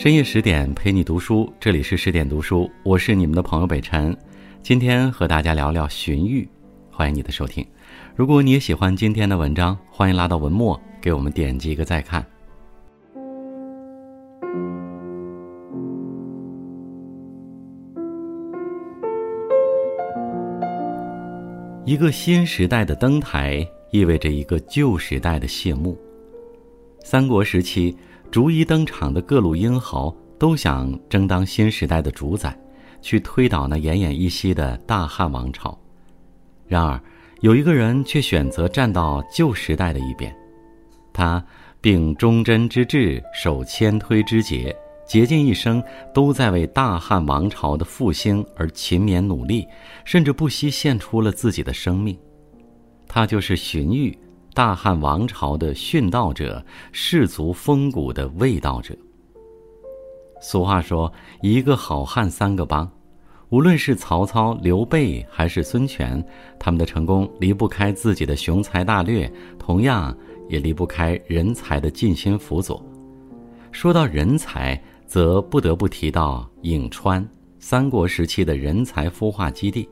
深夜十点陪你读书，这里是十点读书，我是你们的朋友北辰。今天和大家聊聊荀彧，欢迎你的收听。如果你也喜欢今天的文章，欢迎拉到文末给我们点击一个再看。一个新时代的登台，意味着一个旧时代的谢幕。三国时期，逐一登场的各路英豪都想争当新时代的主宰，去推倒那奄奄一息的大汉王朝。然而，有一个人却选择站到旧时代的一边，他秉忠贞之志，守谦推之节。竭尽一生，都在为大汉王朝的复兴而勤勉努力，甚至不惜献出了自己的生命。他就是荀彧，大汉王朝的殉道者，士族风骨的卫道者。俗话说：“一个好汉三个帮。”无论是曹操、刘备还是孙权，他们的成功离不开自己的雄才大略，同样也离不开人才的尽心辅佐。说到人才，则不得不提到颍川，三国时期的人才孵化基地。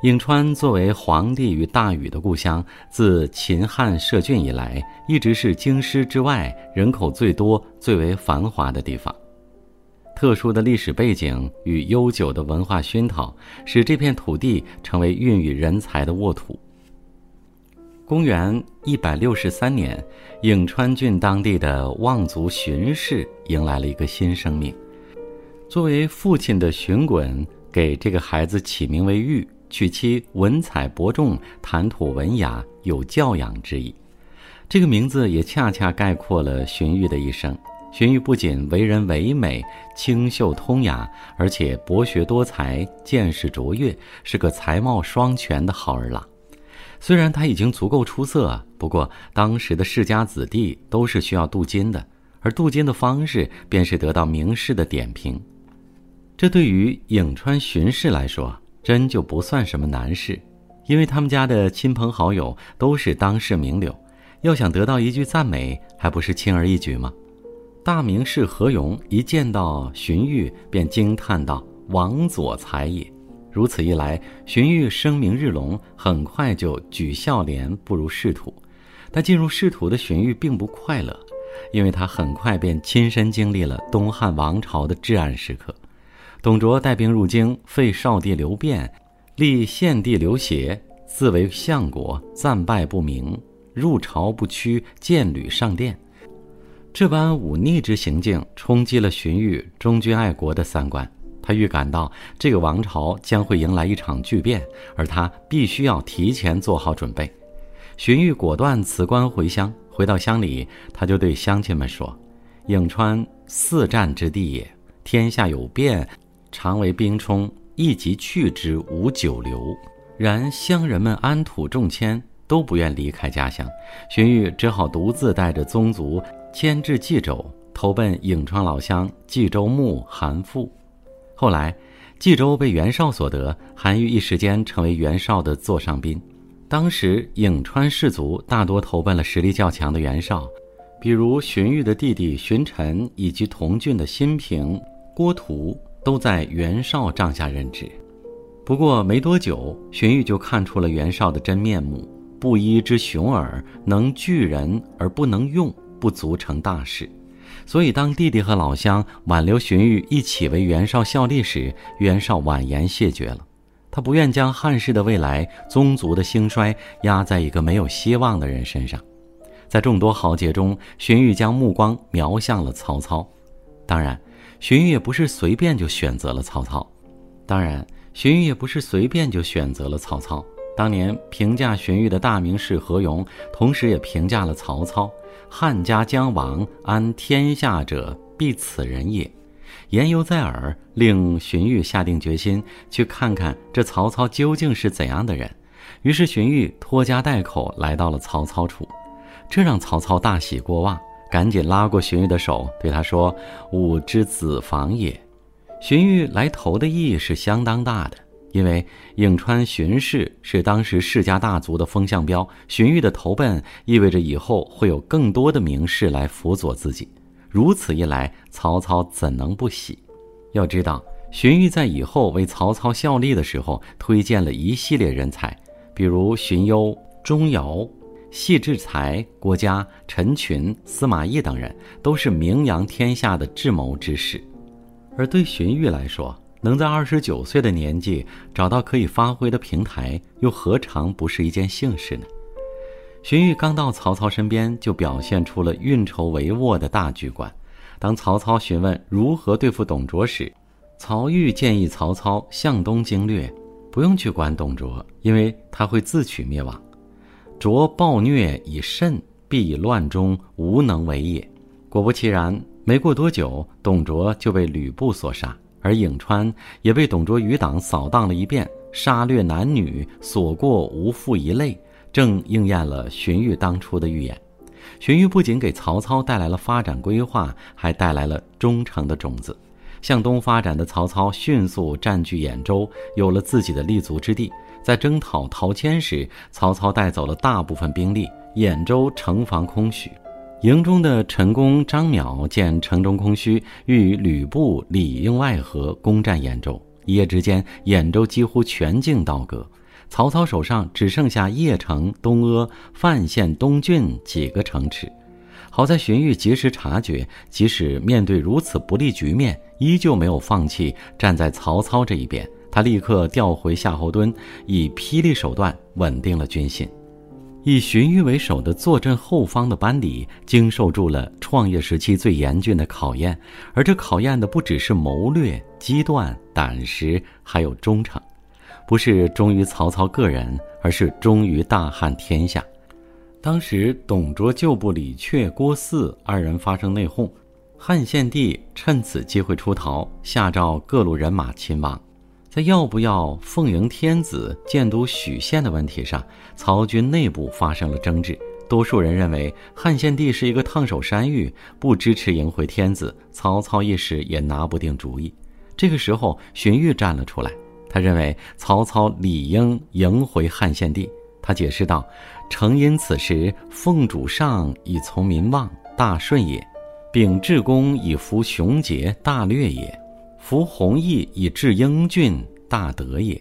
颍川作为黄帝与大禹的故乡，自秦汉设郡以来，一直是京师之外人口最多、最为繁华的地方。特殊的历史背景与悠久的文化熏陶，使这片土地成为孕育人才的沃土。公元一百六十三年，颍川郡当地的望族荀氏迎来了一个新生命。作为父亲的荀滚给这个孩子起名为玉，取其文采博众、谈吐文雅、有教养之意。这个名字也恰恰概括了荀彧的一生。荀彧不仅为人唯美、清秀通雅，而且博学多才、见识卓越，是个才貌双全的好儿郎。虽然他已经足够出色，不过当时的世家子弟都是需要镀金的，而镀金的方式便是得到名士的点评。这对于颍川荀氏来说，真就不算什么难事，因为他们家的亲朋好友都是当世名流，要想得到一句赞美，还不是轻而易举吗？大名士何勇一见到荀彧，便惊叹道：“王佐才也。”如此一来，荀彧声名日隆，很快就举孝廉步入仕途。但进入仕途的荀彧并不快乐，因为他很快便亲身经历了东汉王朝的至暗时刻。董卓带兵入京，废少帝刘辩，立献帝刘协，自为相国，战败不明，入朝不趋，见履上殿。这般忤逆之行径，冲击了荀彧忠君爱国的三观。他预感到这个王朝将会迎来一场巨变，而他必须要提前做好准备。荀彧果断辞官回乡，回到乡里，他就对乡亲们说：“颍川四战之地也，天下有变，常为兵冲，一即去之，无久留。然乡人们安土重迁，都不愿离开家乡。荀彧只好独自带着宗族迁至冀州，投奔颍川老乡冀州牧韩馥。”后来，冀州被袁绍所得，韩愈一时间成为袁绍的座上宾。当时颍川士族大多投奔了实力较强的袁绍，比如荀彧的弟弟荀臣以及同郡的新平、郭图，都在袁绍帐下任职。不过没多久，荀彧就看出了袁绍的真面目：布衣之雄耳，能聚人而不能用，不足成大事。所以，当弟弟和老乡挽留荀彧一起为袁绍效力时，袁绍婉言谢绝了。他不愿将汉室的未来、宗族的兴衰压在一个没有希望的人身上。在众多豪杰中，荀彧将目光瞄向了曹操。当然，荀彧也不是随便就选择了曹操。当然，荀彧也不是随便就选择了曹操。当年评价荀彧的大名士何勇，同时也评价了曹操。汉家将亡，安天下者必此人也。言犹在耳，令荀彧下定决心去看看这曹操究竟是怎样的人。于是荀彧拖家带口来到了曹操处，这让曹操大喜过望，赶紧拉过荀彧的手，对他说：“吾之子房也。”荀彧来投的意义是相当大的。因为颍川荀氏是当时世家大族的风向标，荀彧的投奔意味着以后会有更多的名士来辅佐自己。如此一来，曹操怎能不喜？要知道，荀彧在以后为曹操效力的时候，推荐了一系列人才，比如荀攸、钟繇、谢志才、郭嘉、陈群、司马懿等人，都是名扬天下的智谋之士。而对荀彧来说，能在二十九岁的年纪找到可以发挥的平台，又何尝不是一件幸事呢？荀彧刚到曹操身边，就表现出了运筹帷幄的大局观。当曹操询问如何对付董卓时，曹郁建议曹操向东经略，不用去管董卓，因为他会自取灭亡。卓暴虐以甚，必以乱中，无能为也。果不其然，没过多久，董卓就被吕布所杀，而颍川也被董卓余党扫荡了一遍，杀掠男女，所过无复一类。正应验了荀彧当初的预言。荀彧不仅给曹操带来了发展规划，还带来了忠诚的种子。向东发展的曹操迅速占据兖州，有了自己的立足之地。在征讨陶谦时，曹操带走了大部分兵力，兖州城防空虚。营中的陈宫张邈见城中空虚，欲与吕布里应外合攻占兖州。一夜之间，兖州几乎全境倒戈。曹操手上只剩下邺城、东阿、范县、东郡几个城池，好在荀彧及时察觉，即使面对如此不利局面，依旧没有放弃，站在曹操这一边。他立刻调回夏侯惇，以霹雳手段稳定了军心。以荀彧为首的坐镇后方的班底，经受住了创业时期最严峻的考验，而这考验的不只是谋略、机断、胆识，还有忠诚。不是忠于曹操个人，而是忠于大汉天下。当时董卓旧部李榷、郭汜二人发生内讧，汉献帝趁此机会出逃，下诏各路人马勤王。在要不要奉迎天子、建都许县的问题上，曹军内部发生了争执。多数人认为汉献帝是一个烫手山芋，不支持迎回天子。曹操一时也拿不定主意。这个时候，荀彧站了出来。他认为曹操理应迎回汉献帝。他解释道：“诚因此时奉主上以从民望，大顺也；秉至公以服雄杰，大略也；服弘毅以治英俊，大德也。”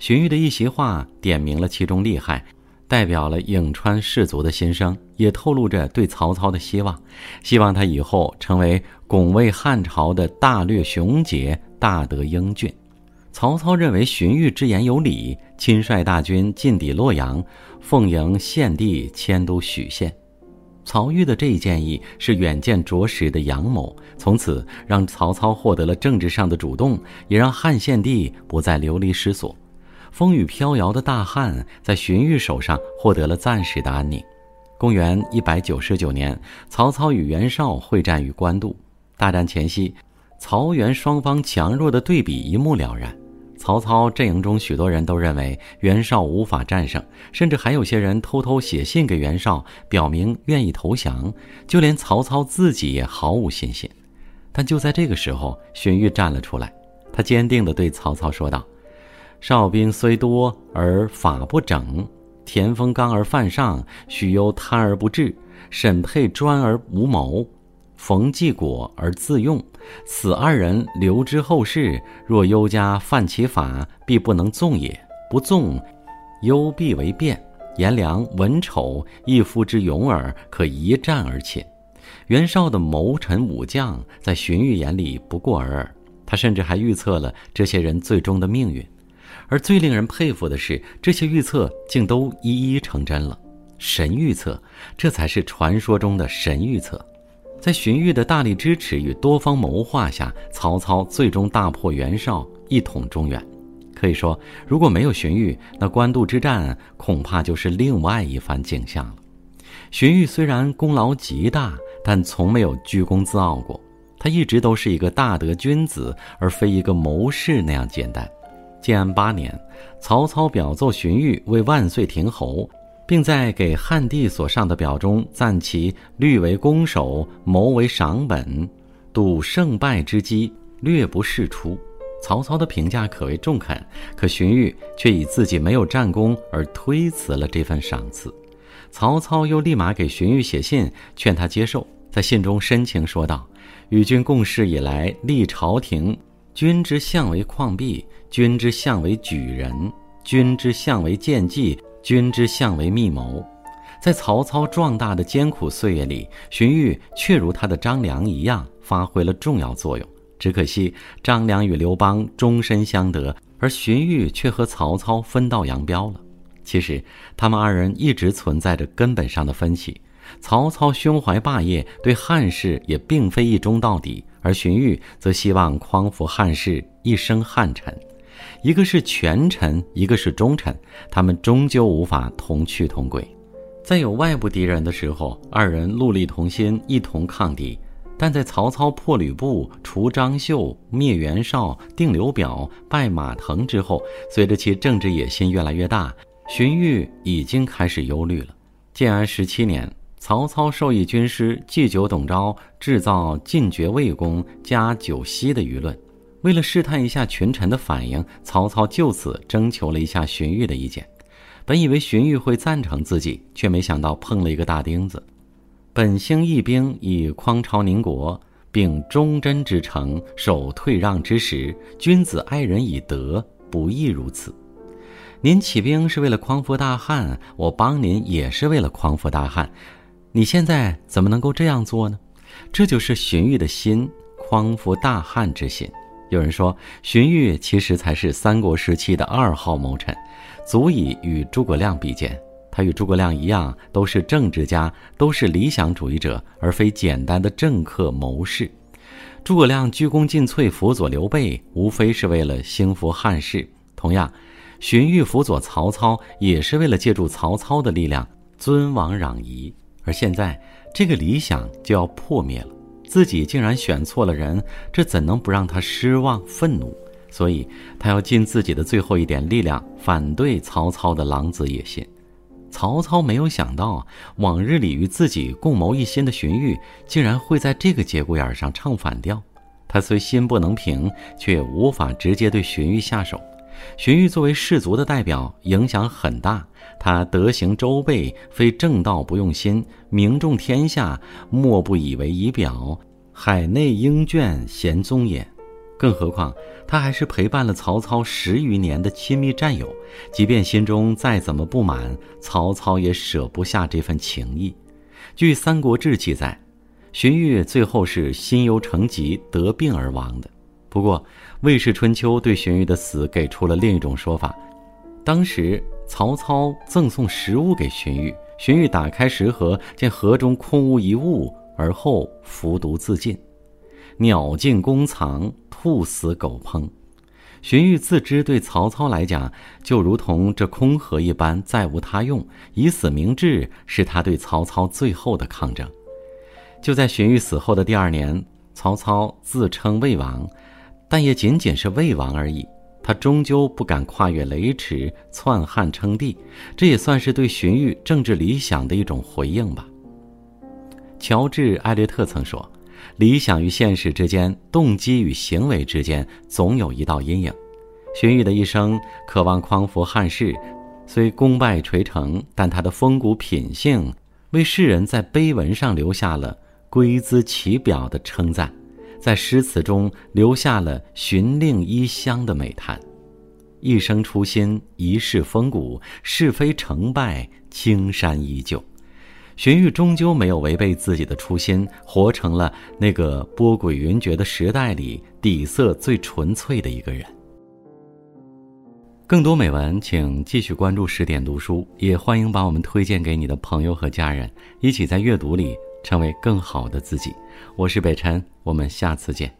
荀彧的一席话点明了其中利害，代表了颍川士族的心声，也透露着对曹操的希望，希望他以后成为拱卫汉朝的大略雄杰、大德英俊。曹操认为荀彧之言有理，亲率大军进抵洛阳，奉迎献帝迁都许县。曹郁的这一建议是远见卓识的阳谋，从此让曹操获得了政治上的主动，也让汉献帝不再流离失所。风雨飘摇的大汉在荀彧手上获得了暂时的安宁。公元一百九十九年，曹操与袁绍会战于官渡。大战前夕，曹袁双方强弱的对比一目了然。曹操阵营中许多人都认为袁绍无法战胜，甚至还有些人偷偷写信给袁绍，表明愿意投降。就连曹操自己也毫无信心。但就在这个时候，荀彧站了出来，他坚定地对曹操说道：“少兵虽多而法不整，田丰刚而犯上，许攸贪而不治，沈沛专而无谋。”冯继果而自用，此二人留之后世。若忧家犯其法，必不能纵也；不纵，忧必为变。颜良、文丑一夫之勇耳，可一战而擒。袁绍的谋臣武将，在荀彧眼里不过尔尔。他甚至还预测了这些人最终的命运。而最令人佩服的是，这些预测竟都一一成真了。神预测，这才是传说中的神预测。在荀彧的大力支持与多方谋划下，曹操最终大破袁绍，一统中原。可以说，如果没有荀彧，那官渡之战恐怕就是另外一番景象了。荀彧虽然功劳极大，但从没有居功自傲过。他一直都是一个大德君子，而非一个谋士那样简单。建安八年，曹操表奏荀彧为万岁亭侯。并在给汉帝所上的表中赞其虑为攻守，谋为赏本，赌胜败之机，略不释出。曹操的评价可谓中肯，可荀彧却以自己没有战功而推辞了这份赏赐。曹操又立马给荀彧写信，劝他接受。在信中深情说道：“与君共事以来，立朝廷，君之相为旷弼，君之相为举人，君之相为见计，君之相为密谋。”在曹操壮大的艰苦岁月里，荀彧却如他的张良一样发挥了重要作用。只可惜张良与刘邦终身相得，而荀彧却和曹操分道扬镳了。其实他们二人一直存在着根本上的分歧。曹操胸怀霸业，对汉室也并非一忠到底，而荀彧则希望匡扶汉室，一生汉臣。一个是权臣，一个是忠臣，他们终究无法同去同归。在有外部敌人的时候，二人戮力同心，一同抗敌；但在曹操破吕布、除张绣、灭袁绍、定刘表、拜马腾之后，随着其政治野心越来越大，荀彧已经开始忧虑了。建安十七年，曹操授意军师祭酒董昭制造进爵魏公加九锡的舆论。为了试探一下群臣的反应，曹操就此征求了一下荀彧的意见。本以为荀彧会赞成自己，却没想到碰了一个大钉子。本兴义兵以匡朝宁国，并忠贞之诚，守退让之时，君子爱人以德，不亦如此？您起兵是为了匡扶大汉，我帮您也是为了匡扶大汉，你现在怎么能够这样做呢？这就是荀彧的心，匡扶大汉之心。有人说，荀彧其实才是三国时期的二号谋臣，足以与诸葛亮比肩。他与诸葛亮一样，都是政治家，都是理想主义者，而非简单的政客谋士。诸葛亮鞠躬尽瘁，辅佐刘备，无非是为了兴复汉室。同样，荀彧辅佐曹操，也是为了借助曹操的力量尊王攘夷。而现在，这个理想就要破灭了。自己竟然选错了人，这怎能不让他失望愤怒？所以，他要尽自己的最后一点力量，反对曹操的狼子野心。曹操没有想到，往日里与自己共谋一心的荀彧，竟然会在这个节骨眼上唱反调。他虽心不能平，却无法直接对荀彧下手。荀彧作为士族的代表，影响很大。他德行周备，非正道不用心，名重天下，莫不以为仪表。海内鹰眷贤宗也。更何况，他还是陪伴了曹操十余年的亲密战友。即便心中再怎么不满，曹操也舍不下这份情谊。据《三国志》记载，荀彧最后是心忧成疾，得病而亡的。不过，《魏氏春秋》对荀彧的死给出了另一种说法。当时，曹操赠送食物给荀彧，荀彧打开食盒，见盒中空无一物，而后服毒自尽。鸟尽弓藏，兔死狗烹。荀彧自知对曹操来讲，就如同这空盒一般，再无他用，以死明志，是他对曹操最后的抗争。就在荀彧死后的第二年，曹操自称魏王。但也仅仅是魏王而已，他终究不敢跨越雷池篡汉称帝，这也算是对荀彧政治理想的一种回应吧。乔治·艾略特曾说：“理想与现实之间，动机与行为之间，总有一道阴影。”荀彧的一生渴望匡扶汉室，虽功败垂成，但他的风骨品性为世人在碑文上留下了归兹其表的称赞。在诗词中留下了寻令衣香的美谈，一生初心，一世风骨，是非成败，青山依旧。荀彧终究没有违背自己的初心，活成了那个波诡云谲的时代里底色最纯粹的一个人。更多美文，请继续关注十点读书，也欢迎把我们推荐给你的朋友和家人，一起在阅读里。成为更好的自己，我是北辰，我们下次见。